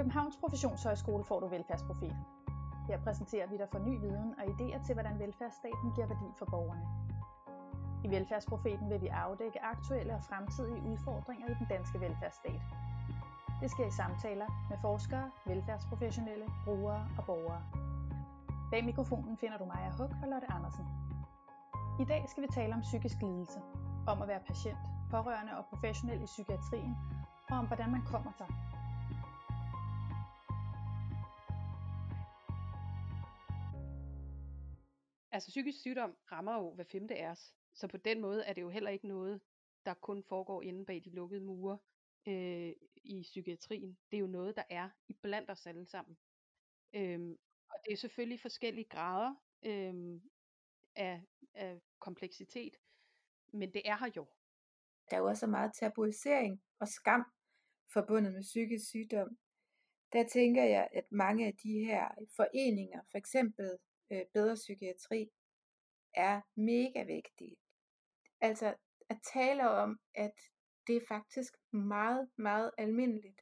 Københavns Professionshøjskole får du Velfærdsprofil. Her præsenterer vi dig for ny viden og idéer til, hvordan velfærdsstaten giver værdi for borgerne. I Velfærdsprofeten vil vi afdække aktuelle og fremtidige udfordringer i den danske velfærdsstat. Det sker i samtaler med forskere, velfærdsprofessionelle, brugere og borgere. Bag mikrofonen finder du Maja Huk og Lotte Andersen. I dag skal vi tale om psykisk lidelse, om at være patient, pårørende og professionel i psykiatrien, og om hvordan man kommer sig. Altså psykisk sygdom rammer jo hver femte af os, så på den måde er det jo heller ikke noget, der kun foregår inde bag de lukkede mure øh, i psykiatrien. Det er jo noget, der er i blandt os alle sammen. Øhm, og det er selvfølgelig forskellige grader øhm, af, af kompleksitet, men det er her jo. Der er jo også meget tabuisering og skam forbundet med psykisk sygdom. Der tænker jeg, at mange af de her foreninger, for eksempel øh, bedre psykiatri, er mega vigtige. Altså at tale om, at det er faktisk meget, meget almindeligt.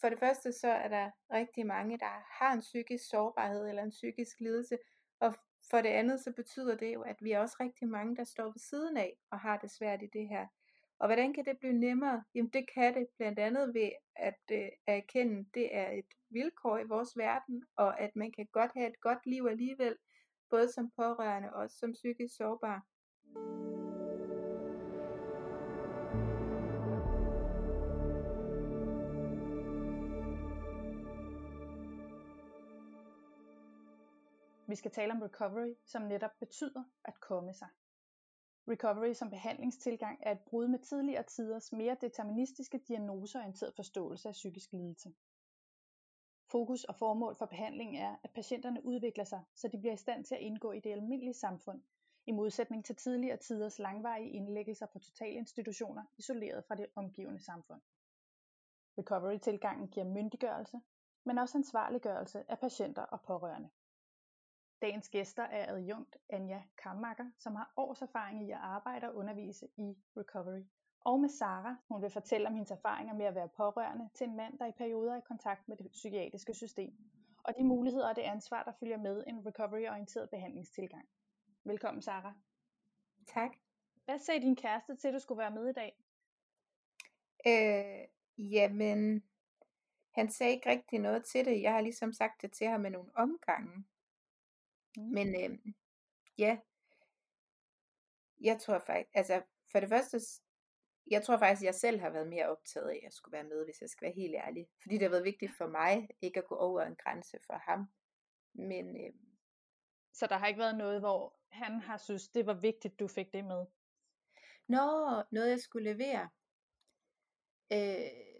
For det første så er der rigtig mange, der har en psykisk sårbarhed eller en psykisk lidelse, og for det andet så betyder det jo, at vi er også rigtig mange, der står ved siden af og har det svært i det her. Og hvordan kan det blive nemmere? Jamen det kan det blandt andet ved at øh, erkende, at det er et vilkår i vores verden, og at man kan godt have et godt liv alligevel, både som pårørende og som psykisk sårbar. Vi skal tale om recovery, som netop betyder at komme sig. Recovery som behandlingstilgang er et brud med tidligere tiders mere deterministiske diagnoseorienterede forståelse af psykisk lidelse. Fokus og formål for behandlingen er, at patienterne udvikler sig, så de bliver i stand til at indgå i det almindelige samfund, i modsætning til tidligere tiders langvarige indlæggelser på totalinstitutioner, isoleret fra det omgivende samfund. Recovery-tilgangen giver myndiggørelse, men også ansvarliggørelse af patienter og pårørende. Dagens gæster er adjunkt Anja Kammaker, som har års erfaring i at arbejde og undervise i recovery. Og med Sara, hun vil fortælle om hendes erfaringer med at være pårørende til en mand, der i perioder er i kontakt med det psykiatriske system, og de muligheder og det ansvar, der følger med en recovery-orienteret behandlingstilgang. Velkommen, Sara. Tak. Hvad sagde din kæreste til, at du skulle være med i dag? Øh, jamen, han sagde ikke rigtig noget til det. Jeg har ligesom sagt det til ham med nogle omgange. Mm. Men øh, ja, jeg tror faktisk, altså for det første, jeg tror faktisk, at jeg selv har været mere optaget af, at jeg skulle være med, hvis jeg skal være helt ærlig. Fordi det har været vigtigt for mig, ikke at gå over en grænse for ham. Men, øh, så der har ikke været noget, hvor han har synes, det var vigtigt, du fik det med? Nå, noget jeg skulle levere. Øh,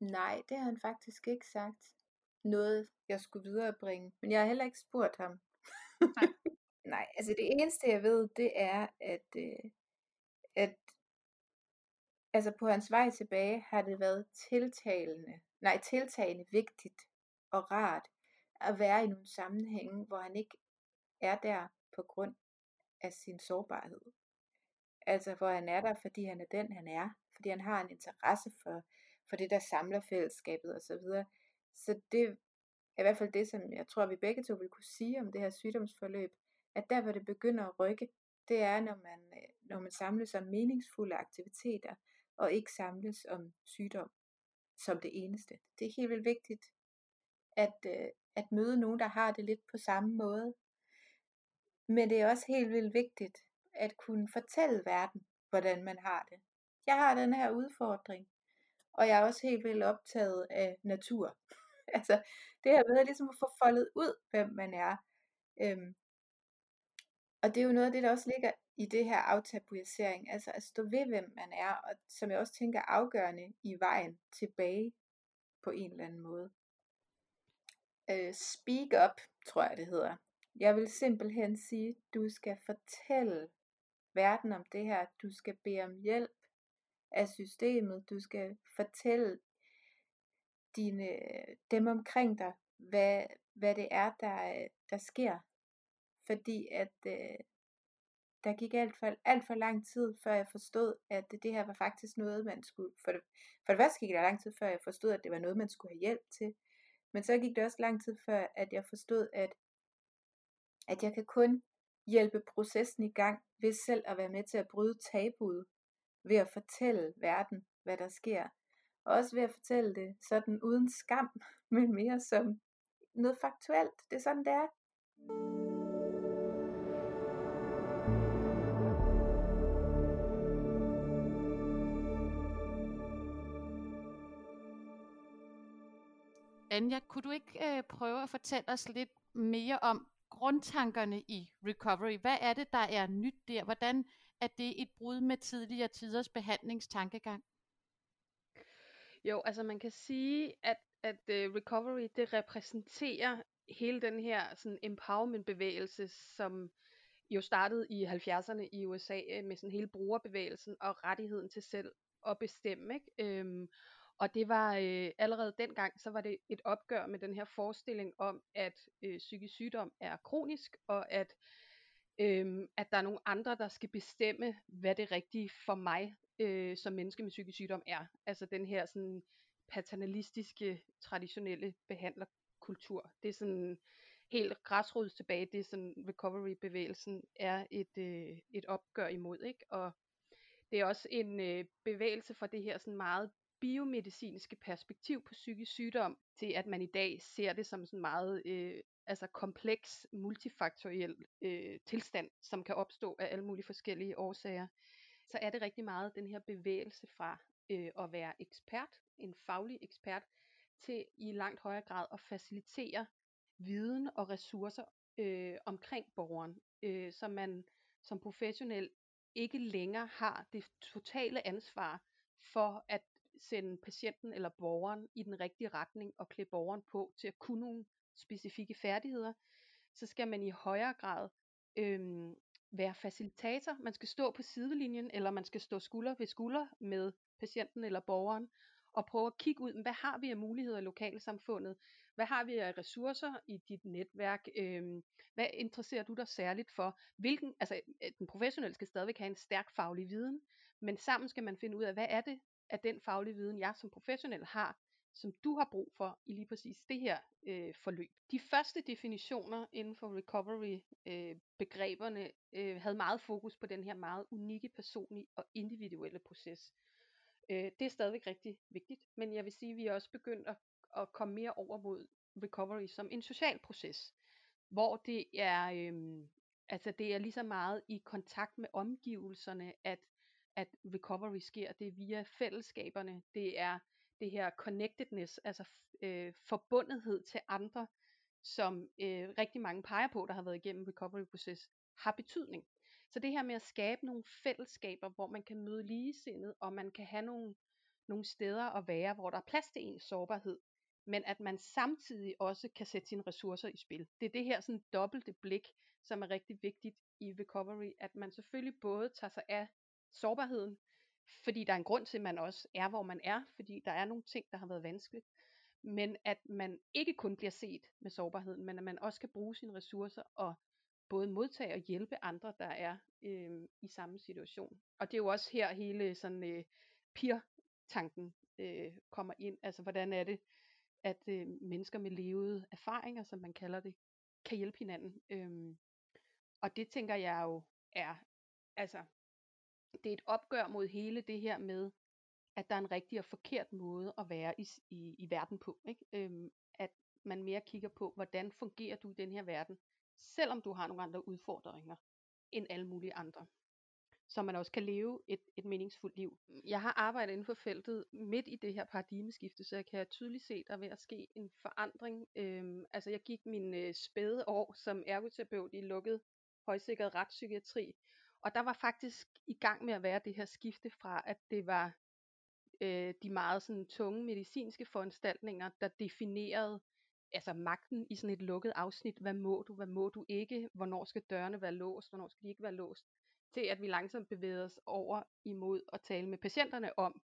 nej, det har han faktisk ikke sagt noget, jeg skulle viderebringe. Men jeg har heller ikke spurgt ham. Nej. Nej, altså det eneste jeg ved, det er, at, øh, at altså på hans vej tilbage har det været tiltalende, nej tiltagende vigtigt og rart at være i nogle sammenhænge, hvor han ikke er der på grund af sin sårbarhed. Altså hvor han er der, fordi han er den han er, fordi han har en interesse for, for det der samler fællesskabet osv. Så det er i hvert fald det, som jeg tror, vi begge to vil kunne sige om det her sygdomsforløb, at der, hvor det begynder at rykke, det er, når man, øh, når man samles om meningsfulde aktiviteter, og ikke samles om sygdom som det eneste. Det er helt vildt vigtigt, at, øh, at møde nogen, der har det lidt på samme måde. Men det er også helt vildt vigtigt, at kunne fortælle verden, hvordan man har det. Jeg har den her udfordring, og jeg er også helt vildt optaget af natur. altså, det her med ligesom at få foldet ud, hvem man er. Øhm, og det er jo noget af det, der også ligger i det her aftabuisering, altså at stå ved, hvem man er, og som jeg også tænker er afgørende i vejen tilbage på en eller anden måde. Øh, speak up, tror jeg det hedder. Jeg vil simpelthen sige, du skal fortælle verden om det her, du skal bede om hjælp af systemet, du skal fortælle dine, dem omkring dig, hvad, hvad det er, der, der sker. Fordi at, øh, der gik alt for, alt for lang tid, før jeg forstod, at det, det her var faktisk noget, man skulle... For det, for det første gik der lang tid, før jeg forstod, at det var noget, man skulle have hjælp til. Men så gik det også lang tid før, at jeg forstod, at, at jeg kan kun hjælpe processen i gang ved selv at være med til at bryde tabuet, ved at fortælle verden, hvad der sker. Og også ved at fortælle det sådan uden skam, men mere som noget faktuelt. Det er sådan, det er. Anja, kunne du ikke øh, prøve at fortælle os lidt mere om grundtankerne i recovery? Hvad er det, der er nyt der? Hvordan er det et brud med tidligere tiders behandlingstankegang? Jo, altså man kan sige, at, at uh, recovery, det repræsenterer hele den her sådan empowerment bevægelse, som jo startede i 70'erne i USA øh, med sådan hele brugerbevægelsen og rettigheden til selv at bestemme. Ikke? Øhm, og det var øh, allerede dengang, så var det et opgør med den her forestilling om, at øh, psykisk sygdom er kronisk, og at, øh, at der er nogle andre, der skal bestemme, hvad det rigtige for mig øh, som menneske med psykisk sygdom er. Altså den her sådan paternalistiske, traditionelle behandlerkultur. Det er sådan helt græsrods tilbage, det er sådan recovery-bevægelsen er et, øh, et opgør imod, ikke? Og det er også en øh, bevægelse fra det her sådan meget biomedicinske perspektiv på psykisk sygdom, til at man i dag ser det som sådan meget øh, altså kompleks, multifaktoriel øh, tilstand, som kan opstå af alle mulige forskellige årsager, så er det rigtig meget den her bevægelse fra øh, at være ekspert, en faglig ekspert, til i langt højere grad at facilitere viden og ressourcer øh, omkring borgeren, øh, så man som professionel ikke længere har det totale ansvar for at sende patienten eller borgeren i den rigtige retning og klæde borgeren på til at kunne nogle specifikke færdigheder, så skal man i højere grad øhm, være facilitator. Man skal stå på sidelinjen, eller man skal stå skulder ved skulder med patienten eller borgeren, og prøve at kigge ud, hvad har vi af muligheder i lokalsamfundet? Hvad har vi af ressourcer i dit netværk? Øhm, hvad interesserer du dig særligt for? Hvilken, altså, øh, den professionelle skal stadigvæk have en stærk faglig viden, men sammen skal man finde ud af, hvad er det, af den faglige viden, jeg som professionel har, som du har brug for i lige præcis det her øh, forløb. De første definitioner inden for recovery-begreberne øh, øh, havde meget fokus på den her meget unikke, personlige og individuelle proces. Øh, det er stadigvæk rigtig vigtigt, men jeg vil sige, at vi er også begyndt at, at komme mere over mod recovery som en social proces, hvor det er, øh, altså det er lige så meget i kontakt med omgivelserne, at at recovery sker. Det er via fællesskaberne. Det er det her connectedness, altså øh, forbundethed til andre, som øh, rigtig mange peger på, der har været igennem recovery-proces, har betydning. Så det her med at skabe nogle fællesskaber, hvor man kan møde ligesindet, og man kan have nogle, nogle steder at være, hvor der er plads til ens sårbarhed, men at man samtidig også kan sætte sine ressourcer i spil. Det er det her sådan dobbelte blik, som er rigtig vigtigt i recovery, at man selvfølgelig både tager sig af sårbarheden, fordi der er en grund til, at man også er, hvor man er, fordi der er nogle ting, der har været vanskeligt. Men at man ikke kun bliver set med sårbarheden, men at man også kan bruge sine ressourcer og både modtage og hjælpe andre, der er øh, i samme situation. Og det er jo også her hele sådan øh, peer-tanken øh, kommer ind. Altså hvordan er det, at øh, mennesker med levede erfaringer, som man kalder det, kan hjælpe hinanden. Øh, og det tænker jeg jo er altså det er et opgør mod hele det her med, at der er en rigtig og forkert måde at være i, i, i verden på. Ikke? Øhm, at man mere kigger på, hvordan fungerer du i den her verden, selvom du har nogle andre udfordringer end alle mulige andre. Så man også kan leve et, et meningsfuldt liv. Jeg har arbejdet inden for feltet midt i det her paradigmeskifte, så jeg kan tydeligt se, der er ved at ske en forandring. Øhm, altså jeg gik min øh, spæde år som ergoterapeut i lukket højsikret retspsykiatri, og der var faktisk i gang med at være det her skifte fra, at det var øh, de meget sådan tunge medicinske foranstaltninger, der definerede altså magten i sådan et lukket afsnit. Hvad må du, hvad må du ikke? Hvornår skal dørene være låst? Hvornår skal de ikke være låst? Til at vi langsomt bevæger os over imod at tale med patienterne om,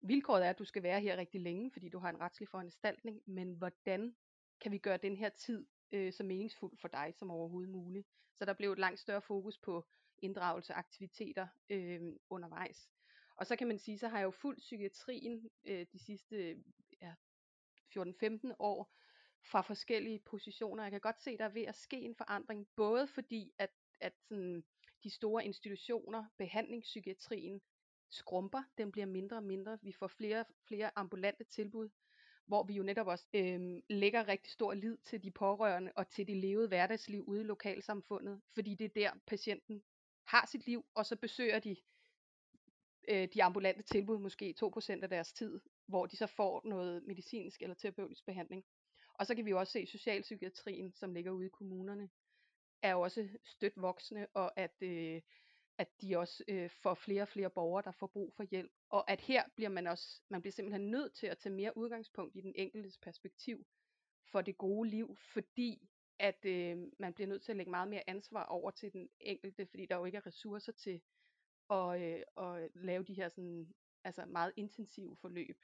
vilkåret er, at du skal være her rigtig længe, fordi du har en retslig foranstaltning, men hvordan kan vi gøre den her tid øh, så meningsfuld for dig som overhovedet muligt? Så der blev et langt større fokus på inddragelse aktiviteter øh, undervejs. Og så kan man sige, så har jeg jo fuldt psykiatrien øh, de sidste ja, 14-15 år fra forskellige positioner. Jeg kan godt se, der er ved at ske en forandring, både fordi at, at sådan, de store institutioner, behandlingspsykiatrien, skrumper, den bliver mindre og mindre. Vi får flere flere ambulante tilbud, hvor vi jo netop også øh, lægger rigtig stor lid til de pårørende og til det levede hverdagsliv ude i lokalsamfundet, fordi det er der patienten har sit liv, og så besøger de øh, de ambulante tilbud måske 2% af deres tid, hvor de så får noget medicinsk eller terapeutisk behandling. Og så kan vi jo også se socialpsykiatrien, som ligger ude i kommunerne, er også støt voksne, og at, øh, at de også øh, får flere og flere borgere, der får brug for hjælp. Og at her bliver man også, man bliver simpelthen nødt til at tage mere udgangspunkt i den enkeltes perspektiv for det gode liv, fordi at øh, man bliver nødt til at lægge meget mere ansvar over til den enkelte, fordi der jo ikke er ressourcer til at, øh, at lave de her sådan, altså meget intensive forløb.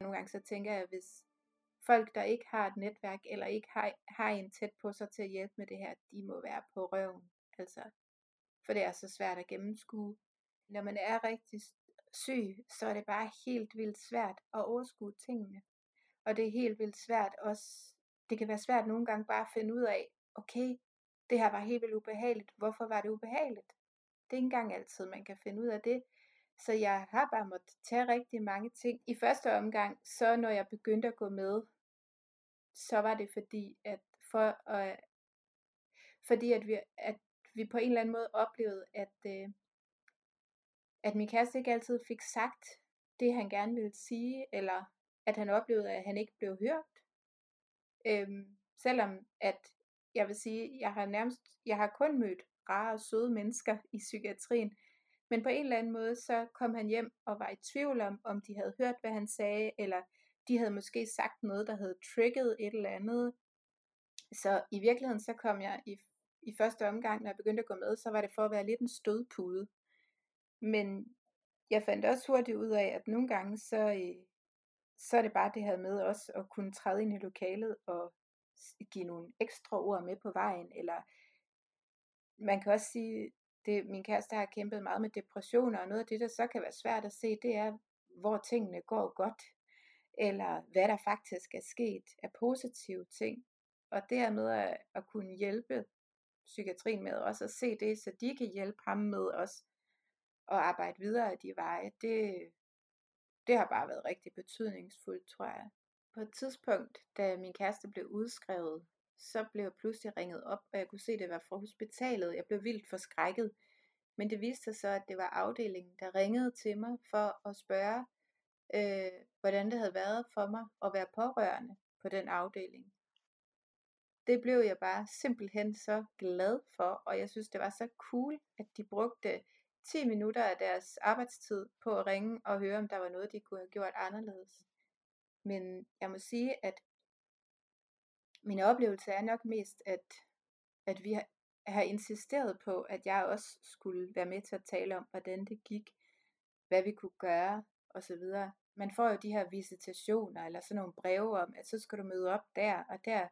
Nogle gange så tænker jeg, hvis folk, der ikke har et netværk, eller ikke har, har en tæt på sig til at hjælpe med det her, de må være på røven. Altså, for det er så svært at gennemskue. Når man er rigtig syg, så er det bare helt vildt svært at overskue tingene. Og det er helt vildt svært også, det kan være svært nogle gange bare at finde ud af, okay, det her var helt vildt ubehageligt. Hvorfor var det ubehageligt? Det er ikke engang altid, man kan finde ud af det. Så jeg har bare måttet tage rigtig mange ting. I første omgang, så når jeg begyndte at gå med, så var det fordi, at for at, fordi at vi, at vi på en eller anden måde oplevede, at, øh, at min kæreste ikke altid fik sagt det, han gerne ville sige, eller at han oplevede, at han ikke blev hørt. Øhm, selvom at jeg vil sige, jeg har nærmest, jeg har kun mødt rare og søde mennesker i psykiatrien, men på en eller anden måde, så kom han hjem og var i tvivl om, om de havde hørt, hvad han sagde, eller de havde måske sagt noget, der havde trigget et eller andet. Så i virkeligheden, så kom jeg i, i første omgang, når jeg begyndte at gå med, så var det for at være lidt en stødpude. Men jeg fandt også hurtigt ud af, at nogle gange, så, øh, så er det bare det her med også at kunne træde ind i lokalet og give nogle ekstra ord med på vejen, eller man kan også sige, det, min kæreste har kæmpet meget med depressioner, og noget af det, der så kan være svært at se, det er, hvor tingene går godt, eller hvad der faktisk er sket af positive ting. Og dermed at, at kunne hjælpe psykiatrien med også at se det, så de kan hjælpe ham med os at arbejde videre af de veje, det, det har bare været rigtig betydningsfuldt, tror jeg. På et tidspunkt, da min kæreste blev udskrevet, så blev jeg pludselig ringet op, og jeg kunne se, at det var fra hospitalet. Jeg blev vildt forskrækket. Men det viste sig så, at det var afdelingen, der ringede til mig for at spørge, øh, hvordan det havde været for mig at være pårørende på den afdeling. Det blev jeg bare simpelthen så glad for, og jeg synes, det var så cool, at de brugte 10 minutter af deres arbejdstid på at ringe og høre, om der var noget, de kunne have gjort anderledes. Men jeg må sige, at min oplevelse er nok mest, at, at vi har, har insisteret på, at jeg også skulle være med til at tale om, hvordan det gik, hvad vi kunne gøre osv. Man får jo de her visitationer eller sådan nogle breve om, at så skal du møde op der, og der,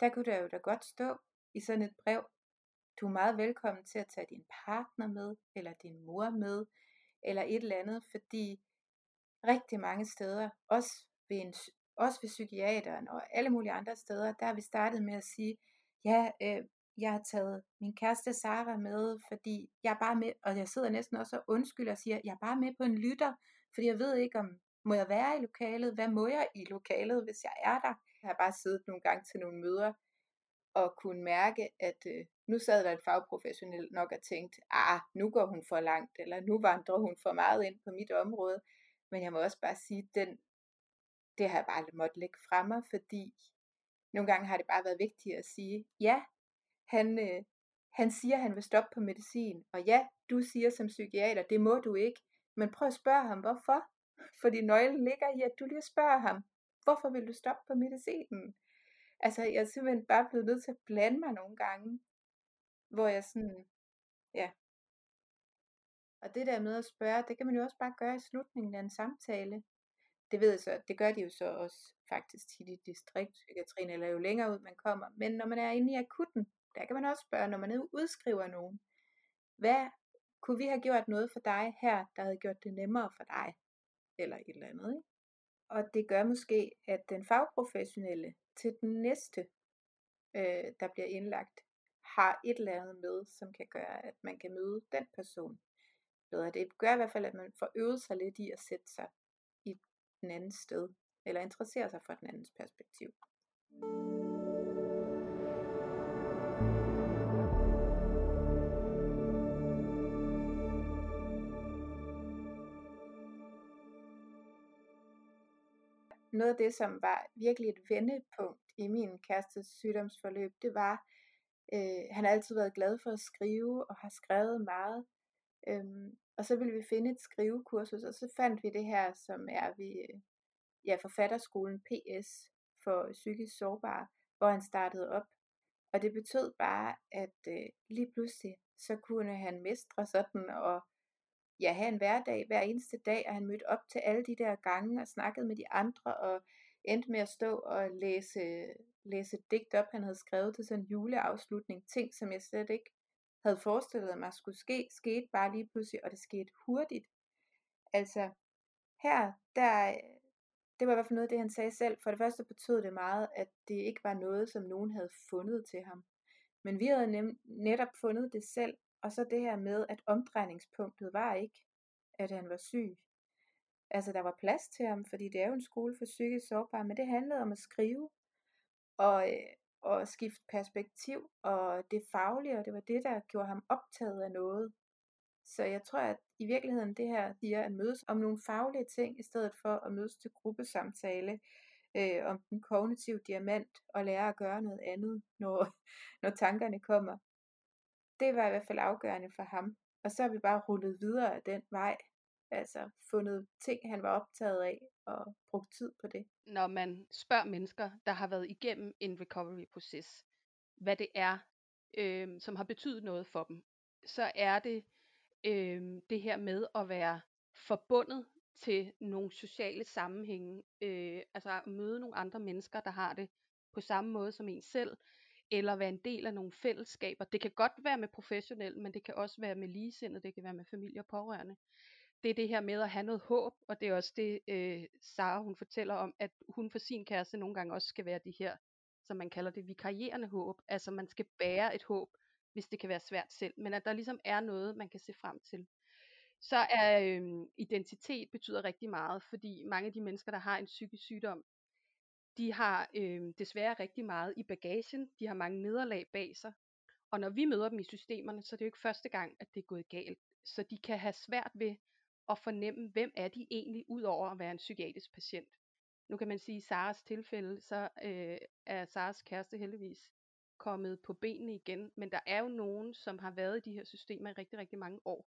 der kunne der jo da godt stå i sådan et brev, du er meget velkommen til at tage din partner med, eller din mor med, eller et eller andet, fordi rigtig mange steder, også ved, en, også ved psykiateren og alle mulige andre steder, der har vi startet med at sige, ja, øh, jeg har taget min kæreste Sara med, fordi jeg er bare med, og jeg sidder næsten også og undskylder og siger, jeg er bare med på en lytter, fordi jeg ved ikke, om må jeg være i lokalet, hvad må jeg i lokalet, hvis jeg er der. Jeg har bare siddet nogle gange til nogle møder, og kunne mærke, at øh, nu sad der en fagprofessionel nok og tænkte, ah, nu går hun for langt, eller nu vandrer hun for meget ind på mit område. Men jeg må også bare sige, den, det har jeg bare måtte lægge fra mig, fordi nogle gange har det bare været vigtigt at sige, ja, han, øh, han siger, at han vil stoppe på medicin, og ja, du siger som psykiater, det må du ikke, men prøv at spørge ham, hvorfor? Fordi nøglen ligger i, at du lige spørger ham, hvorfor vil du stoppe på medicinen? Altså, jeg er simpelthen bare blevet nødt til at blande mig nogle gange, hvor jeg sådan, ja. Og det der med at spørge, det kan man jo også bare gøre i slutningen af en samtale. Det ved jeg så, det gør de jo så også faktisk tit i distriktspsykiatrien, eller jo længere ud man kommer. Men når man er inde i akutten, der kan man også spørge, når man udskriver nogen, hvad kunne vi have gjort noget for dig her, der havde gjort det nemmere for dig? Eller et eller andet, ikke? Og det gør måske, at den fagprofessionelle til den næste, øh, der bliver indlagt, har et eller andet med, som kan gøre, at man kan møde den person bedre. Det gør i hvert fald, at man får øvet sig lidt i at sætte sig i den anden sted, eller interessere sig for den andens perspektiv. Noget af det, som var virkelig et vendepunkt i min kærestes sygdomsforløb, det var, øh, han har altid været glad for at skrive og har skrevet meget. Øhm, og så ville vi finde et skrivekursus, og så fandt vi det her, som er ved ja, forfatterskolen PS for psykisk sårbare, hvor han startede op. Og det betød bare, at øh, lige pludselig, så kunne han mestre sådan og ja, have en hverdag hver eneste dag, og han mødte op til alle de der gange og snakkede med de andre, og endte med at stå og læse, læse digt op, han havde skrevet til sådan en juleafslutning. Ting, som jeg slet ikke havde forestillet mig skulle ske, skete bare lige pludselig, og det skete hurtigt. Altså, her, der, det var i hvert fald noget af det, han sagde selv. For det første betød det meget, at det ikke var noget, som nogen havde fundet til ham. Men vi havde nem, netop fundet det selv, og så det her med, at omdrejningspunktet var ikke, at han var syg. Altså der var plads til ham, fordi det er jo en skole for psykisk sårbare, men det handlede om at skrive og, øh, og skifte perspektiv og det faglige, og det var det, der gjorde ham optaget af noget. Så jeg tror, at i virkeligheden det her siger at mødes om nogle faglige ting, i stedet for at mødes til gruppesamtale øh, om den kognitive diamant og lære at gøre noget andet, når, når tankerne kommer det var i hvert fald afgørende for ham. Og så har vi bare rullet videre af den vej. Altså fundet ting, han var optaget af, og brugt tid på det. Når man spørger mennesker, der har været igennem en recovery-proces, hvad det er, øh, som har betydet noget for dem, så er det øh, det her med at være forbundet til nogle sociale sammenhænge, øh, altså at møde nogle andre mennesker, der har det på samme måde som en selv, eller være en del af nogle fællesskaber. Det kan godt være med professionelle, men det kan også være med ligesindede, det kan være med familie og pårørende. Det er det her med at have noget håb, og det er også det, øh, Sara hun fortæller om, at hun for sin kæreste nogle gange også skal være de her, som man kalder det, vikarierende håb. Altså man skal bære et håb, hvis det kan være svært selv, men at der ligesom er noget, man kan se frem til. Så er øh, identitet betyder rigtig meget, fordi mange af de mennesker, der har en psykisk sygdom, de har øh, desværre rigtig meget i bagagen, de har mange nederlag bag sig, og når vi møder dem i systemerne, så er det jo ikke første gang, at det er gået galt. Så de kan have svært ved at fornemme, hvem er de egentlig, ud over at være en psykiatrisk patient. Nu kan man sige, i Saras tilfælde, så øh, er Saras kæreste heldigvis kommet på benene igen, men der er jo nogen, som har været i de her systemer i rigtig, rigtig mange år.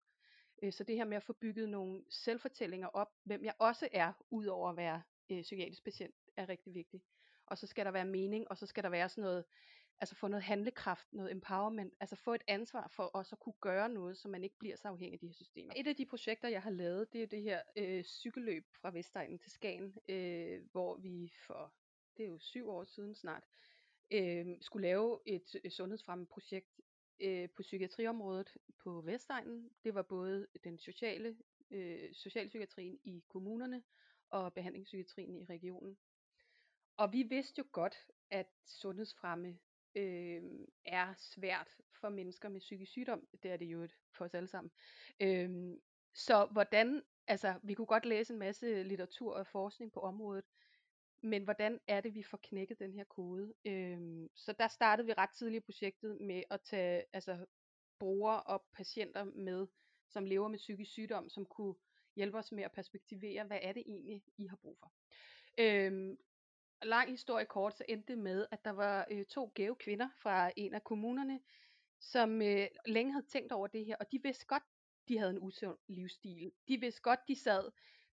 Øh, så det her med at få bygget nogle selvfortællinger op, hvem jeg også er, ud over at være øh, psykiatrisk patient, er rigtig vigtigt. Og så skal der være mening, og så skal der være sådan noget, altså få noget handlekraft, noget empowerment, altså få et ansvar for også at kunne gøre noget, så man ikke bliver så afhængig af de her systemer. Et af de projekter, jeg har lavet, det er det her øh, cykelløb fra Vestegnen til Skagen, øh, hvor vi for, det er jo syv år siden snart, øh, skulle lave et, et sundhedsfremme projekt øh, på psykiatriområdet på Vestegnen. Det var både den sociale, øh, socialpsykiatrien i kommunerne og behandlingspsykiatrien i regionen. Og vi vidste jo godt, at sundhedsfremme øh, er svært for mennesker med psykisk sygdom. Det er det jo for os alle sammen. Øh, så hvordan, altså vi kunne godt læse en masse litteratur og forskning på området, men hvordan er det, vi får knækket den her kode? Øh, så der startede vi ret tidligt i projektet med at tage altså, brugere og patienter med, som lever med psykisk sygdom, som kunne hjælpe os med at perspektivere, hvad er det egentlig, I har brug for. Øhm, lang historie kort, så endte det med, at der var øh, to gave kvinder fra en af kommunerne, som øh, længe havde tænkt over det her, og de vidste godt, de havde en usund livsstil. De vidste godt, de sad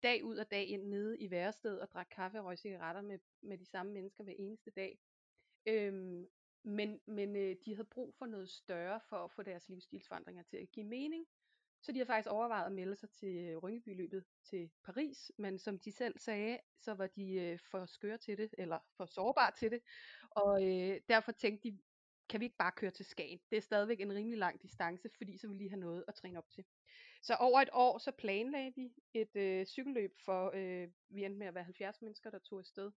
dag ud og dag ind nede i værested og drak kaffe og røg cigaretter med, med de samme mennesker hver eneste dag. Øhm, men men øh, de havde brug for noget større for at få deres livsstilsforandringer til at give mening. Så de har faktisk overvejet at melde sig til øh, Rynkeby-løbet til Paris, men som de selv sagde, så var de øh, for skøre til det, eller for sårbare til det, og øh, derfor tænkte de, kan vi ikke bare køre til Skagen? Det er stadigvæk en rimelig lang distance, fordi så vil lige have noget at træne op til. Så over et år, så planlagde de et øh, cykelløb for, øh, vi endte med at være 70 mennesker, der tog afsted,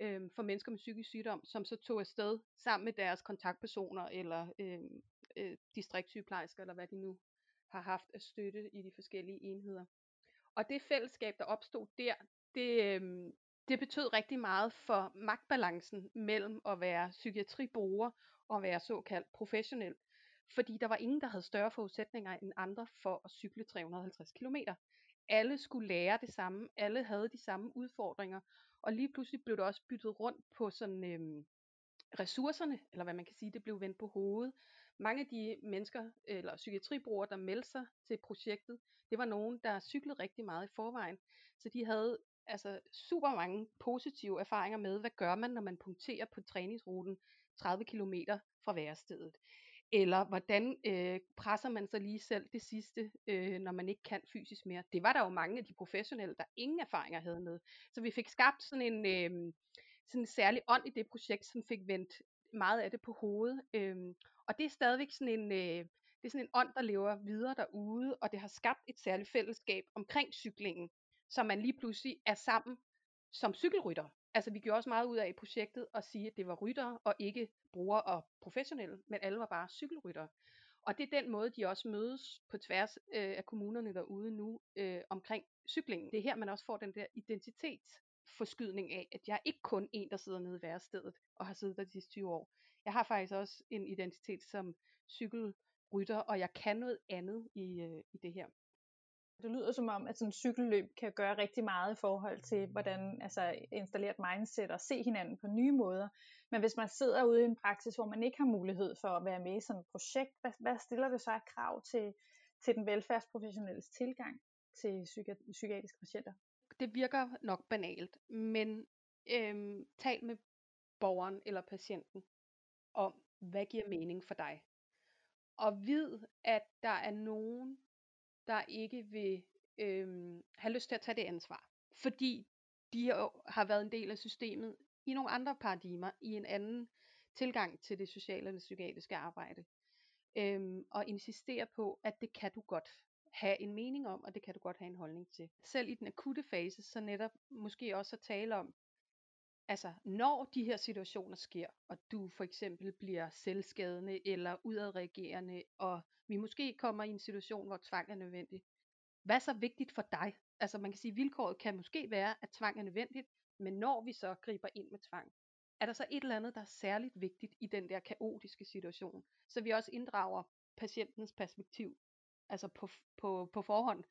øh, for mennesker med psykisk sygdom, som så tog afsted sammen med deres kontaktpersoner, eller øhm, øh, øh, distriktsygeplejersker, eller hvad de nu har haft af støtte i de forskellige enheder. Og det fællesskab, der opstod der, det, øh, det betød rigtig meget for magtbalancen mellem at være psykiatriboer og være såkaldt professionel. Fordi der var ingen, der havde større forudsætninger end andre for at cykle 350 km. Alle skulle lære det samme, alle havde de samme udfordringer, og lige pludselig blev det også byttet rundt på sådan øhm, ressourcerne, eller hvad man kan sige, det blev vendt på hovedet. Mange af de mennesker, eller psykiatribrugere, der meldte sig til projektet, det var nogen, der cyklede rigtig meget i forvejen. Så de havde altså super mange positive erfaringer med, hvad gør man, når man punkterer på træningsruten 30 km fra værestedet. Eller hvordan øh, presser man sig lige selv det sidste, øh, når man ikke kan fysisk mere. Det var der jo mange af de professionelle, der ingen erfaringer havde med. Så vi fik skabt sådan en, øh, sådan en særlig ånd i det projekt, som fik vendt meget af det på hovedet. Øhm, og det er stadigvæk sådan en, øh, det er sådan en ånd, der lever videre derude, og det har skabt et særligt fællesskab omkring cyklingen, så man lige pludselig er sammen som cykelrytter. Altså vi gjorde også meget ud af i projektet at sige, at det var ryttere og ikke brugere og professionelle, men alle var bare cykelryttere. Og det er den måde, de også mødes på tværs øh, af kommunerne derude nu øh, omkring cyklingen. Det er her, man også får den der identitet forskydning af, at jeg er ikke kun en, der sidder nede i værestedet og har siddet der de sidste 20 år. Jeg har faktisk også en identitet som cykelrytter, og jeg kan noget andet i, øh, i det her. Det lyder som om, at sådan en cykelløb kan gøre rigtig meget i forhold til, hvordan altså, installere et mindset og se hinanden på nye måder. Men hvis man sidder ude i en praksis, hvor man ikke har mulighed for at være med i sådan et projekt, hvad, hvad stiller det så af krav til, til den velfærdsprofessionelles tilgang til psyki- psykiatriske patienter? Det virker nok banalt, men øhm, tal med borgeren eller patienten om, hvad giver mening for dig. Og vid, at der er nogen, der ikke vil øhm, have lyst til at tage det ansvar. Fordi de har været en del af systemet i nogle andre paradigmer, i en anden tilgang til det sociale eller psykiatriske arbejde. Øhm, og insistere på, at det kan du godt have en mening om, og det kan du godt have en holdning til. Selv i den akutte fase, så netop måske også at tale om, altså når de her situationer sker, og du for eksempel bliver selvskadende eller udadreagerende, og vi måske kommer i en situation, hvor tvang er nødvendig. Hvad er så vigtigt for dig? Altså man kan sige, at vilkåret kan måske være, at tvang er nødvendigt, men når vi så griber ind med tvang, er der så et eller andet, der er særligt vigtigt i den der kaotiske situation, så vi også inddrager patientens perspektiv, altså på, på, på forhånd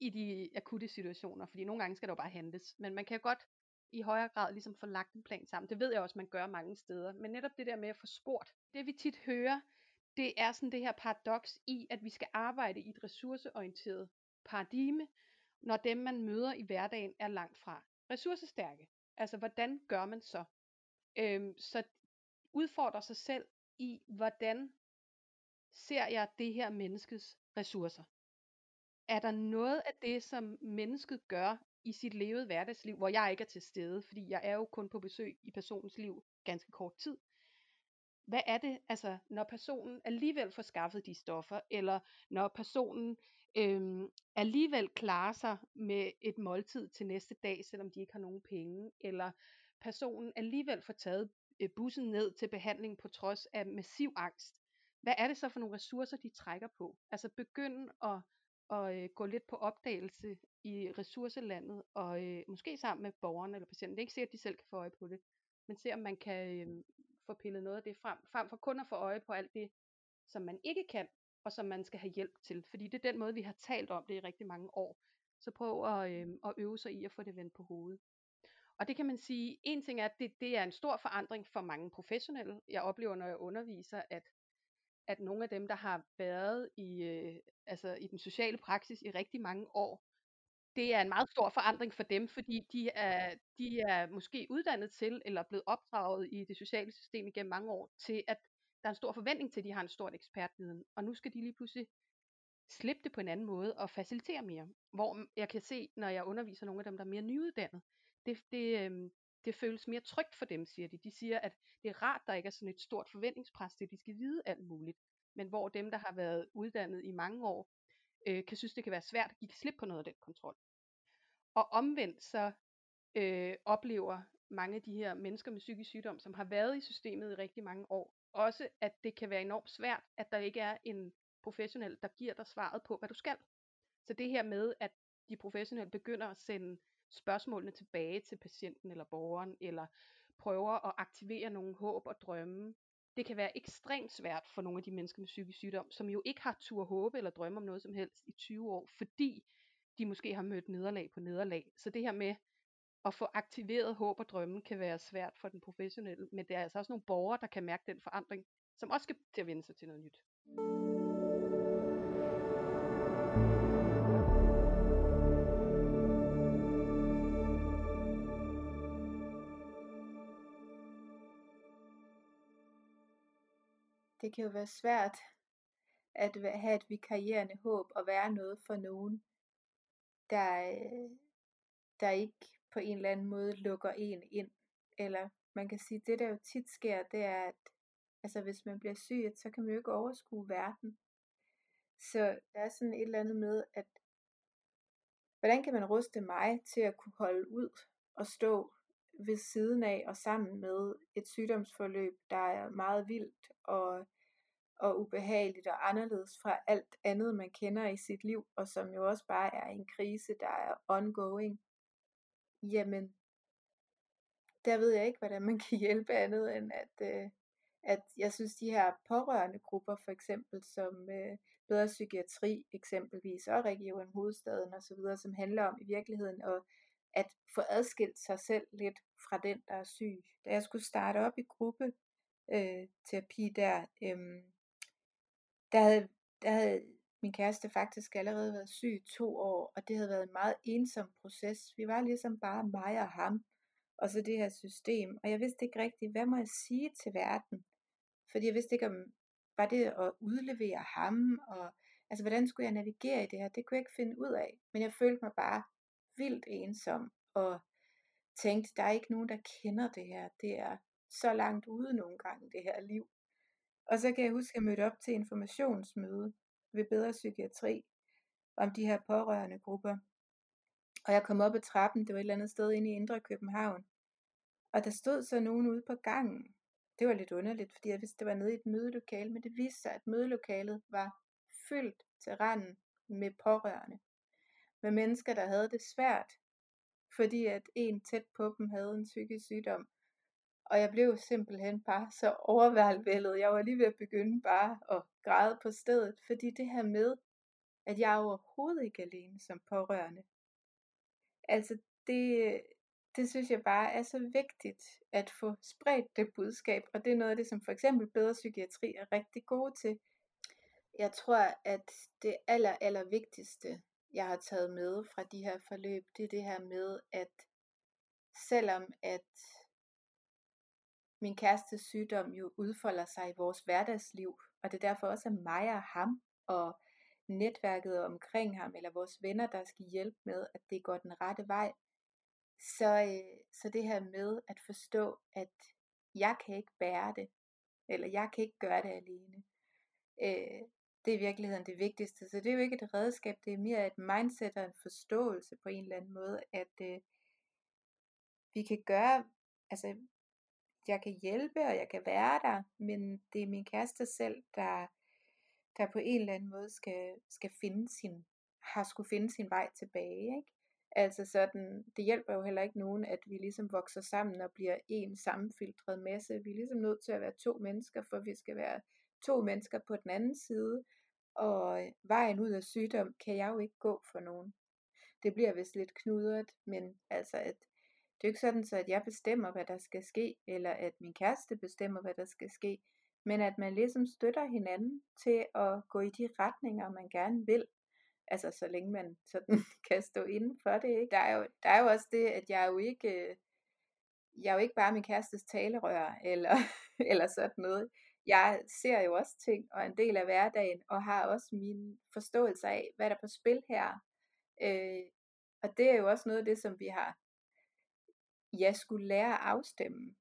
i de akutte situationer, fordi nogle gange skal der jo bare handles, men man kan godt i højere grad ligesom få lagt en plan sammen. Det ved jeg også, man gør mange steder, men netop det der med at få spurgt, det vi tit hører, det er sådan det her paradoks i, at vi skal arbejde i et ressourceorienteret paradigme, når dem man møder i hverdagen er langt fra ressourcestærke. Altså hvordan gør man så? Øhm, så udfordrer sig selv i, hvordan ser jeg det her menneskes ressourcer? Er der noget af det, som mennesket gør i sit levede hverdagsliv, hvor jeg ikke er til stede, fordi jeg er jo kun på besøg i personens liv ganske kort tid, hvad er det, altså når personen alligevel får skaffet de stoffer, eller når personen øhm, alligevel klarer sig med et måltid til næste dag, selvom de ikke har nogen penge, eller personen alligevel får taget øh, bussen ned til behandling på trods af massiv angst. Hvad er det så for nogle ressourcer, de trækker på? Altså begynde at, at øh, gå lidt på opdagelse i ressourcelandet, og øh, måske sammen med borgeren eller patienten. Det er ikke sikkert, at de selv kan få øje på det, men se om man kan øh, få pillet noget af det frem, frem for kun at få øje på alt det, som man ikke kan, og som man skal have hjælp til. Fordi det er den måde, vi har talt om det i rigtig mange år. Så prøv at, øh, at øve sig i at få det vendt på hovedet. Og det kan man sige, en ting er, at det, det er en stor forandring for mange professionelle. Jeg oplever, når jeg underviser, at, at nogle af dem, der har været i, øh, altså i den sociale praksis i rigtig mange år, det er en meget stor forandring for dem, fordi de er, de er måske uddannet til, eller blevet opdraget i det sociale system igennem mange år, til at der er en stor forventning til, at de har en stor ekspertviden. Og nu skal de lige pludselig slippe det på en anden måde og facilitere mere. Hvor jeg kan se, når jeg underviser nogle af dem, der er mere nyuddannede, det, det, øhm, det føles mere trygt for dem, siger de. De siger, at det er rart, der ikke er sådan et stort forventningspres til, at de skal vide alt muligt. Men hvor dem, der har været uddannet i mange år, øh, kan synes, det kan være svært at give slip på noget af den kontrol. Og omvendt så øh, oplever mange af de her mennesker med psykisk sygdom, som har været i systemet i rigtig mange år, også at det kan være enormt svært, at der ikke er en professionel, der giver dig svaret på, hvad du skal. Så det her med, at de professionelle begynder at sende spørgsmålene tilbage til patienten eller borgeren, eller prøver at aktivere nogle håb og drømme, det kan være ekstremt svært for nogle af de mennesker med psykisk sygdom, som jo ikke har tur håbe eller drømme om noget som helst i 20 år, fordi de måske har mødt nederlag på nederlag. Så det her med at få aktiveret håb og drømme kan være svært for den professionelle, men det er altså også nogle borgere, der kan mærke den forandring, som også skal til at vende sig til noget nyt. Det kan jo være svært at have et vikarierende håb og være noget for nogen, der, øh, der ikke på en eller anden måde lukker en ind. Eller man kan sige, det der jo tit sker, det er, at altså, hvis man bliver syg, så kan man jo ikke overskue verden. Så der er sådan et eller andet med, at hvordan kan man ruste mig til at kunne holde ud og stå ved siden af og sammen med et sygdomsforløb, der er meget vildt og, og ubehageligt og anderledes fra alt andet, man kender i sit liv, og som jo også bare er en krise, der er ongoing. Jamen, der ved jeg ikke, hvordan man kan hjælpe andet end at, øh, at jeg synes, de her pårørende grupper, for eksempel som øh, Bedre Psykiatri eksempelvis, og Region Hovedstaden osv., som handler om i virkeligheden at, at få adskilt sig selv lidt fra den, der er syg. Da jeg skulle starte op i gruppe øh, terapi der, øh, der, havde, der havde min kæreste faktisk allerede været syg i to år, og det havde været en meget ensom proces. Vi var ligesom bare mig og ham, og så det her system. Og jeg vidste ikke rigtigt, hvad må jeg sige til verden? Fordi jeg vidste ikke, om var det at udlevere ham, og altså hvordan skulle jeg navigere i det her? Det kunne jeg ikke finde ud af. Men jeg følte mig bare vildt ensom, og tænkte, der er ikke nogen, der kender det her. Det er så langt ude nogle gange, det her liv. Og så kan jeg huske, at jeg mødte op til informationsmøde ved Bedre Psykiatri om de her pårørende grupper. Og jeg kom op ad trappen, det var et eller andet sted inde i Indre København. Og der stod så nogen ude på gangen. Det var lidt underligt, fordi jeg vidste, det var nede i et mødelokale, men det viste sig, at mødelokalet var fyldt til randen med pårørende. Med mennesker, der havde det svært, fordi at en tæt på dem havde en psykisk sygdom. Og jeg blev simpelthen bare så overvældet. Jeg var lige ved at begynde bare at græde på stedet, fordi det her med, at jeg er overhovedet ikke alene som pårørende. Altså det, det synes jeg bare er så vigtigt at få spredt det budskab, og det er noget af det, som for eksempel bedre psykiatri er rigtig gode til. Jeg tror, at det aller, aller vigtigste, jeg har taget med fra de her forløb, det er det her med, at selvom at min kærestes sygdom jo udfolder sig i vores hverdagsliv, og det er derfor også er mig og ham, og netværket omkring ham, eller vores venner, der skal hjælpe med, at det går den rette vej, så, øh, så det her med at forstå, at jeg kan ikke bære det, eller jeg kan ikke gøre det alene, øh, det er i virkeligheden det vigtigste. Så det er jo ikke et redskab, det er mere et mindset og en forståelse på en eller anden måde, at øh, vi kan gøre, altså jeg kan hjælpe, og jeg kan være der, men det er min kæreste selv, der, der på en eller anden måde skal, skal finde sin, har skulle finde sin vej tilbage, ikke? Altså sådan, det hjælper jo heller ikke nogen, at vi ligesom vokser sammen og bliver en sammenfiltret masse. Vi er ligesom nødt til at være to mennesker, for vi skal være to mennesker på den anden side. Og vejen ud af sygdom kan jeg jo ikke gå for nogen. Det bliver vist lidt knudret, men altså at det er jo ikke sådan, så at jeg bestemmer, hvad der skal ske, eller at min kæreste bestemmer, hvad der skal ske, men at man ligesom støtter hinanden til at gå i de retninger, man gerne vil. Altså så længe man sådan kan stå inden for det. Ikke? Der, er jo, der er jo også det, at jeg er jo ikke, øh, jeg er jo ikke bare min kærestes talerør, eller, eller sådan noget jeg ser jo også ting og er en del af hverdagen, og har også min forståelse af, hvad der er på spil her. Øh, og det er jo også noget af det, som vi har ja, skulle lære at afstemme.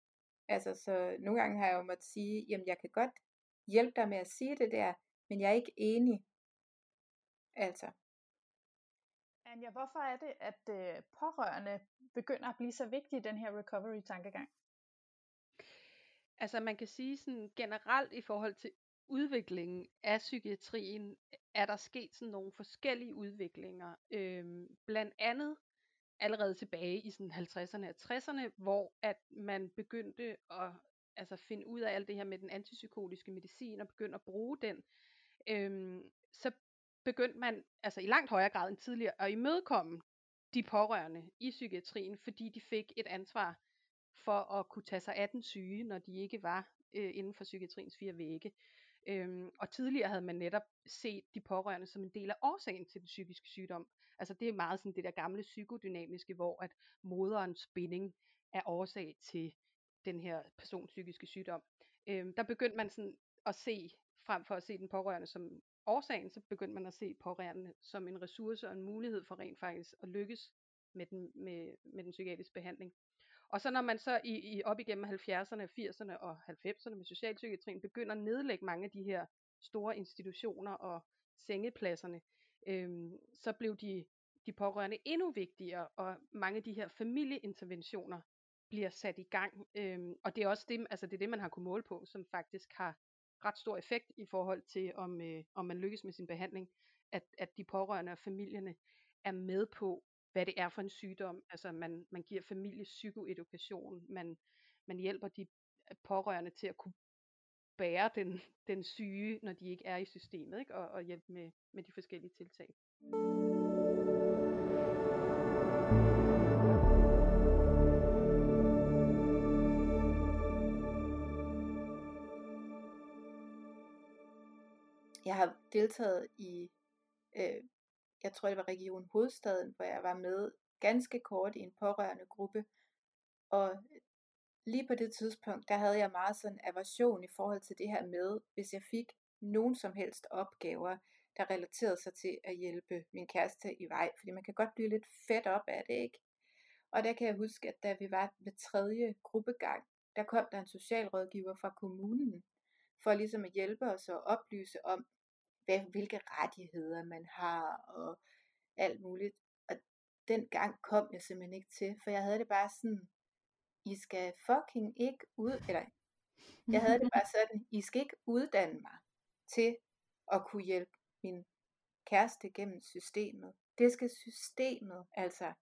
Altså, så nogle gange har jeg jo måttet sige, jamen jeg kan godt hjælpe dig med at sige det der, men jeg er ikke enig. Altså. Anja, hvorfor er det, at øh, pårørende begynder at blive så vigtige i den her recovery-tankegang? Altså man kan sige sådan generelt i forhold til udviklingen af psykiatrien, er der sket sådan nogle forskellige udviklinger. Øhm, blandt andet allerede tilbage i sådan 50'erne og 60'erne, hvor at man begyndte at altså finde ud af alt det her med den antipsykotiske medicin og begyndte at bruge den, øhm, så begyndte man altså i langt højere grad end tidligere at imødekomme de pårørende i psykiatrien, fordi de fik et ansvar for at kunne tage sig af den syge, når de ikke var øh, inden for psykiatriens fire vægge. Øhm, og tidligere havde man netop set de pårørende som en del af årsagen til den psykiske sygdom. Altså det er meget sådan det der gamle psykodynamiske, hvor at moderens binding er årsag til den her persons psykiske sygdom. Øhm, der begyndte man sådan at se, frem for at se den pårørende som årsagen, så begyndte man at se pårørende som en ressource og en mulighed for rent faktisk at lykkes med den, med, med den psykiatriske behandling. Og så når man så i, i op igennem 70'erne, 80'erne og 90'erne med socialpsykiatrien begynder at nedlægge mange af de her store institutioner og sengepladserne, øhm, så blev de, de pårørende endnu vigtigere, og mange af de her familieinterventioner bliver sat i gang. Øhm, og det er også det, altså det, er det, man har kunnet måle på, som faktisk har ret stor effekt i forhold til, om, øh, om man lykkes med sin behandling, at, at de pårørende og familierne er med på hvad det er for en sygdom. Altså man, man giver familie psykoedukation, man, man hjælper de øh, pårørende til at kunne bære den, den syge, når de ikke er i systemet, ikke? Og, og hjælpe med, med de forskellige tiltag. Jeg har deltaget i øh, jeg tror det var Region Hovedstaden, hvor jeg var med ganske kort i en pårørende gruppe. Og lige på det tidspunkt, der havde jeg meget sådan aversion i forhold til det her med, hvis jeg fik nogen som helst opgaver, der relaterede sig til at hjælpe min kæreste i vej, fordi man kan godt blive lidt fedt op af det, ikke? Og der kan jeg huske, at da vi var ved tredje gruppegang, der kom der en socialrådgiver fra kommunen, for ligesom at hjælpe os og oplyse om, hvad, hvilke rettigheder man har og alt muligt. Og den gang kom jeg simpelthen ikke til, for jeg havde det bare sådan, I skal fucking ikke ud, eller jeg havde det bare sådan, I skal ikke uddanne mig til at kunne hjælpe min kæreste gennem systemet. Det skal systemet altså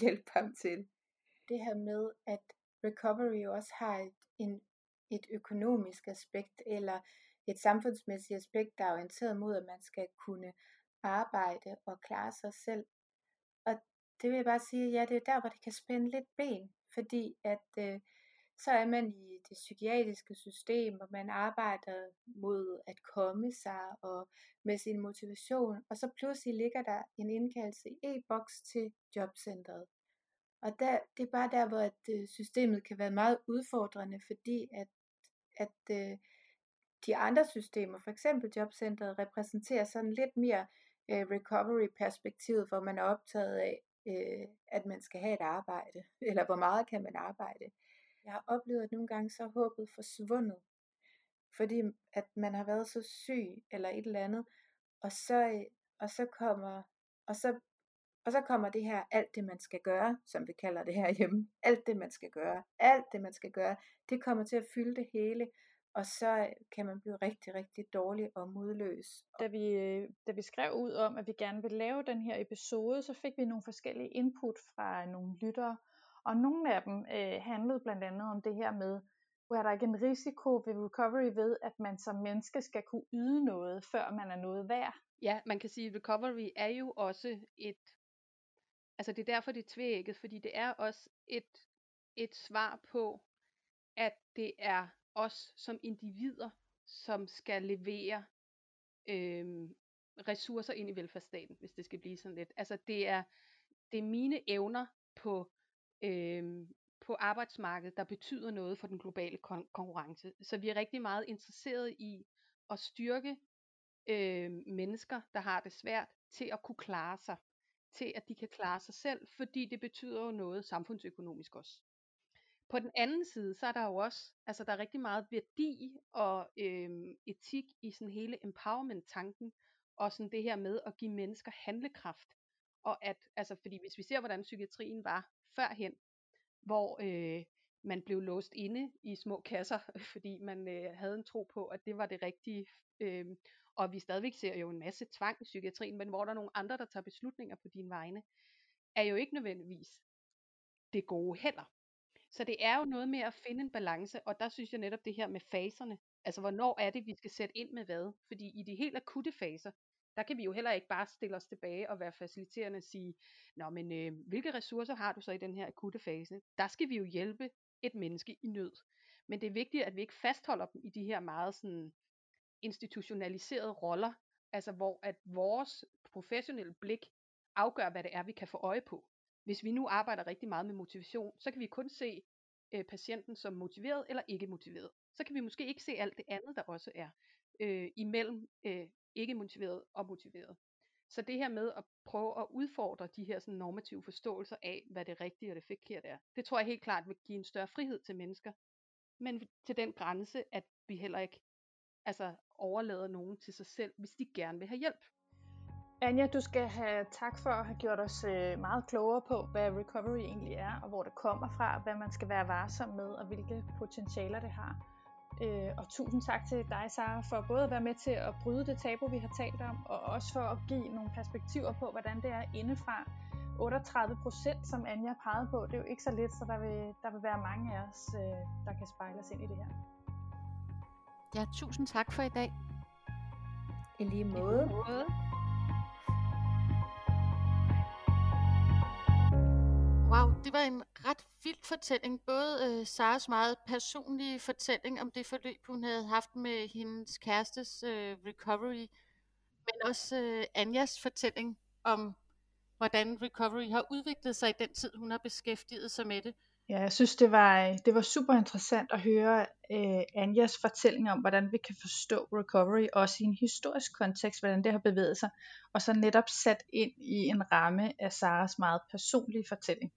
hjælpe ham til. Det her med, at recovery også har et, en, et økonomisk aspekt, eller et samfundsmæssigt aspekt, der er orienteret mod, at man skal kunne arbejde og klare sig selv. Og det vil jeg bare sige, ja, det er der, hvor det kan spænde lidt ben, fordi at øh, så er man i det psykiatriske system, og man arbejder mod at komme sig og med sin motivation, og så pludselig ligger der en indkaldelse i e-boks til jobcentret. Og der, det er bare der, hvor at, øh, systemet kan være meget udfordrende, fordi at, at øh, de andre systemer, for eksempel jobcentret, repræsenterer sådan lidt mere øh, recovery-perspektivet, hvor man er optaget af, øh, at man skal have et arbejde, eller hvor meget kan man arbejde. Jeg har oplevet, at nogle gange så er håbet forsvundet, fordi at man har været så syg, eller et eller andet, og så, øh, og så kommer, og så, og så kommer det her, alt det man skal gøre, som vi kalder det her hjemme, alt det man skal gøre, alt det man skal gøre, det kommer til at fylde det hele, og så kan man blive rigtig, rigtig dårlig og modløs. Da vi, øh, da vi skrev ud om, at vi gerne vil lave den her episode, så fik vi nogle forskellige input fra nogle lyttere, og nogle af dem øh, handlede blandt andet om det her med, hvor er der ikke en risiko ved recovery ved, at man som menneske skal kunne yde noget, før man er noget værd? Ja, man kan sige, at recovery er jo også et, altså det er derfor det er tvækket, fordi det er også et, et svar på, at det er os som individer, som skal levere øh, ressourcer ind i velfærdsstaten, hvis det skal blive sådan lidt. Altså det er, det er mine evner på, øh, på arbejdsmarkedet, der betyder noget for den globale kon- konkurrence. Så vi er rigtig meget interesseret i at styrke øh, mennesker, der har det svært, til at kunne klare sig. Til at de kan klare sig selv, fordi det betyder jo noget samfundsøkonomisk også. På den anden side, så er der jo også, altså der er rigtig meget værdi og øh, etik i sådan hele empowerment-tanken, og sådan det her med at give mennesker handlekraft. Og at, altså fordi hvis vi ser, hvordan psykiatrien var førhen, hvor øh, man blev låst inde i små kasser, fordi man øh, havde en tro på, at det var det rigtige. Øh, og vi stadigvæk ser jo en masse tvang i psykiatrien, men hvor der er nogle andre, der tager beslutninger på dine vegne, er jo ikke nødvendigvis det gode heller. Så det er jo noget med at finde en balance, og der synes jeg netop det her med faserne, altså hvornår er det, vi skal sætte ind med hvad? Fordi i de helt akutte faser, der kan vi jo heller ikke bare stille os tilbage og være faciliterende og sige, Nå, men øh, hvilke ressourcer har du så i den her akutte fase? Der skal vi jo hjælpe et menneske i nød. Men det er vigtigt, at vi ikke fastholder dem i de her meget sådan institutionaliserede roller, altså hvor at vores professionelle blik afgør, hvad det er, vi kan få øje på. Hvis vi nu arbejder rigtig meget med motivation, så kan vi kun se øh, patienten som motiveret eller ikke motiveret. Så kan vi måske ikke se alt det andet, der også er øh, imellem øh, ikke motiveret og motiveret. Så det her med at prøve at udfordre de her sådan normative forståelser af, hvad det rigtige og det forkerte er, det tror jeg helt klart vil give en større frihed til mennesker, men til den grænse, at vi heller ikke altså, overlader nogen til sig selv, hvis de gerne vil have hjælp. Anja, du skal have tak for at have gjort os øh, meget klogere på, hvad recovery egentlig er, og hvor det kommer fra, hvad man skal være varsom med, og hvilke potentialer det har. Øh, og tusind tak til dig, Sara, for både at være med til at bryde det tabu, vi har talt om, og også for at give nogle perspektiver på, hvordan det er indefra. 38 procent, som Anja pegede på, det er jo ikke så lidt, så der vil, der vil være mange af os, øh, der kan spejle os ind i det her. Ja, tusind tak for i dag. I lige måde. I lige måde. Wow, det var en ret vild fortælling. Både øh, Saras meget personlige fortælling om det forløb, hun havde haft med hendes kærestes øh, recovery, men også øh, Anjas fortælling om, hvordan recovery har udviklet sig i den tid, hun har beskæftiget sig med det. Ja, jeg synes, det var, øh, det var super interessant at høre øh, Anjas fortælling om, hvordan vi kan forstå recovery, også i en historisk kontekst, hvordan det har bevæget sig, og så netop sat ind i en ramme af Saras meget personlige fortælling.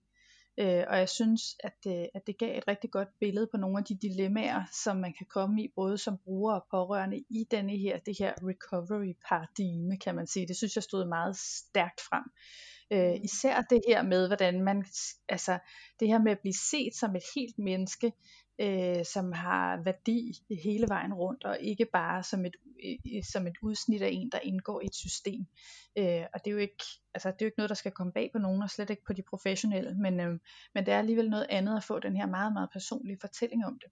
Øh, og jeg synes, at det, at det gav et rigtig godt billede på nogle af de dilemmaer, som man kan komme i, både som bruger og pårørende i denne her, det her recovery paradigme, kan man sige. Det synes jeg stod meget stærkt frem. Øh, især det her med, hvordan man, altså det her med at blive set som et helt menneske, øh, som har værdi hele vejen rundt, og ikke bare som et, øh, som et udsnit af en, der indgår i et system. Øh, og det er, jo ikke, altså, det er jo ikke noget, der skal komme bag på nogen, og slet ikke på de professionelle, men, øh, men det er alligevel noget andet at få den her meget, meget personlige fortælling om det.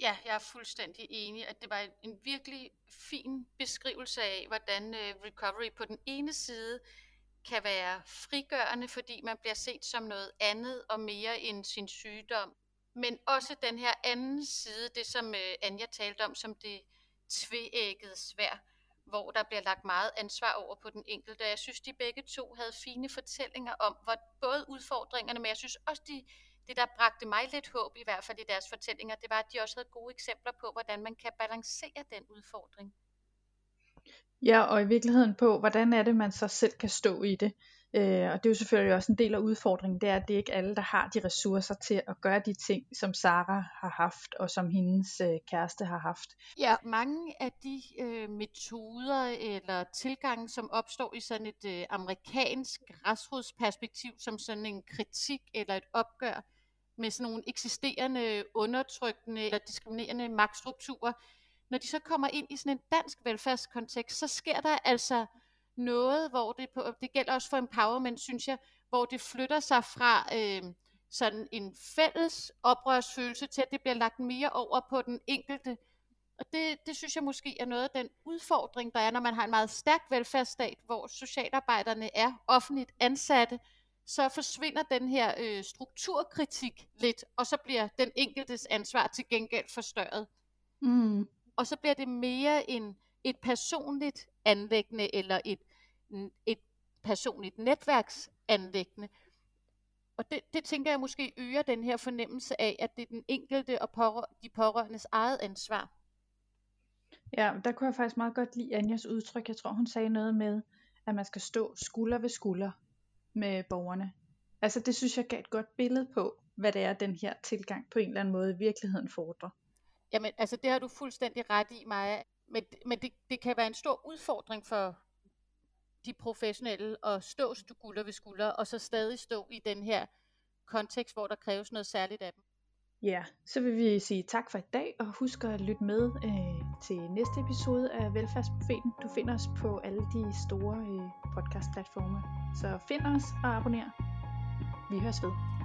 Ja, jeg er fuldstændig enig, at det var en virkelig fin beskrivelse af, hvordan øh, recovery på den ene side kan være frigørende, fordi man bliver set som noget andet og mere end sin sygdom. Men også den her anden side, det som øh, Anja talte om, som det tveæggede svær, hvor der bliver lagt meget ansvar over på den enkelte. Jeg synes, de begge to havde fine fortællinger om, hvor både udfordringerne, men jeg synes også, de, det der bragte mig lidt håb, i hvert fald i deres fortællinger, det var, at de også havde gode eksempler på, hvordan man kan balancere den udfordring. Ja, og i virkeligheden på, hvordan er det, man så selv kan stå i det. Øh, og det er jo selvfølgelig også en del af udfordringen, det er, at det er ikke alle, der har de ressourcer til at gøre de ting, som Sara har haft, og som hendes øh, kæreste har haft. Ja, mange af de øh, metoder eller tilgange, som opstår i sådan et øh, amerikansk græsrodsperspektiv, som sådan en kritik eller et opgør med sådan nogle eksisterende undertrykkende eller diskriminerende magtstrukturer, når de så kommer ind i sådan en dansk velfærdskontekst, så sker der altså noget, hvor det, på, det gælder også for empowerment, synes jeg, hvor det flytter sig fra øh, sådan en fælles oprørsfølelse til, at det bliver lagt mere over på den enkelte. Og det, det synes jeg måske er noget af den udfordring, der er, når man har en meget stærk velfærdsstat, hvor socialarbejderne er offentligt ansatte, så forsvinder den her øh, strukturkritik lidt, og så bliver den enkeltes ansvar til gengæld forstørret. Mm og så bliver det mere en, et personligt anlæggende eller et, et personligt netværksanlæggende. og det, det tænker jeg måske øger den her fornemmelse af, at det er den enkelte og pårør- de pårørendes eget ansvar. Ja, der kunne jeg faktisk meget godt lide Anjas udtryk. Jeg tror, hun sagde noget med, at man skal stå skulder ved skulder med borgerne. Altså det synes jeg gav et godt billede på, hvad det er, den her tilgang på en eller anden måde i virkeligheden fordrer. Jamen, altså det har du fuldstændig ret i, Maja. Men, men det, det kan være en stor udfordring for de professionelle at stå skulder ved skulder, og så stadig stå i den her kontekst, hvor der kræves noget særligt af dem. Ja, så vil vi sige tak for i dag, og husk at lytte med øh, til næste episode af Velfærdsprofeten. Du finder os på alle de store øh, podcastplatforme. Så find os og abonner. Vi høres ved.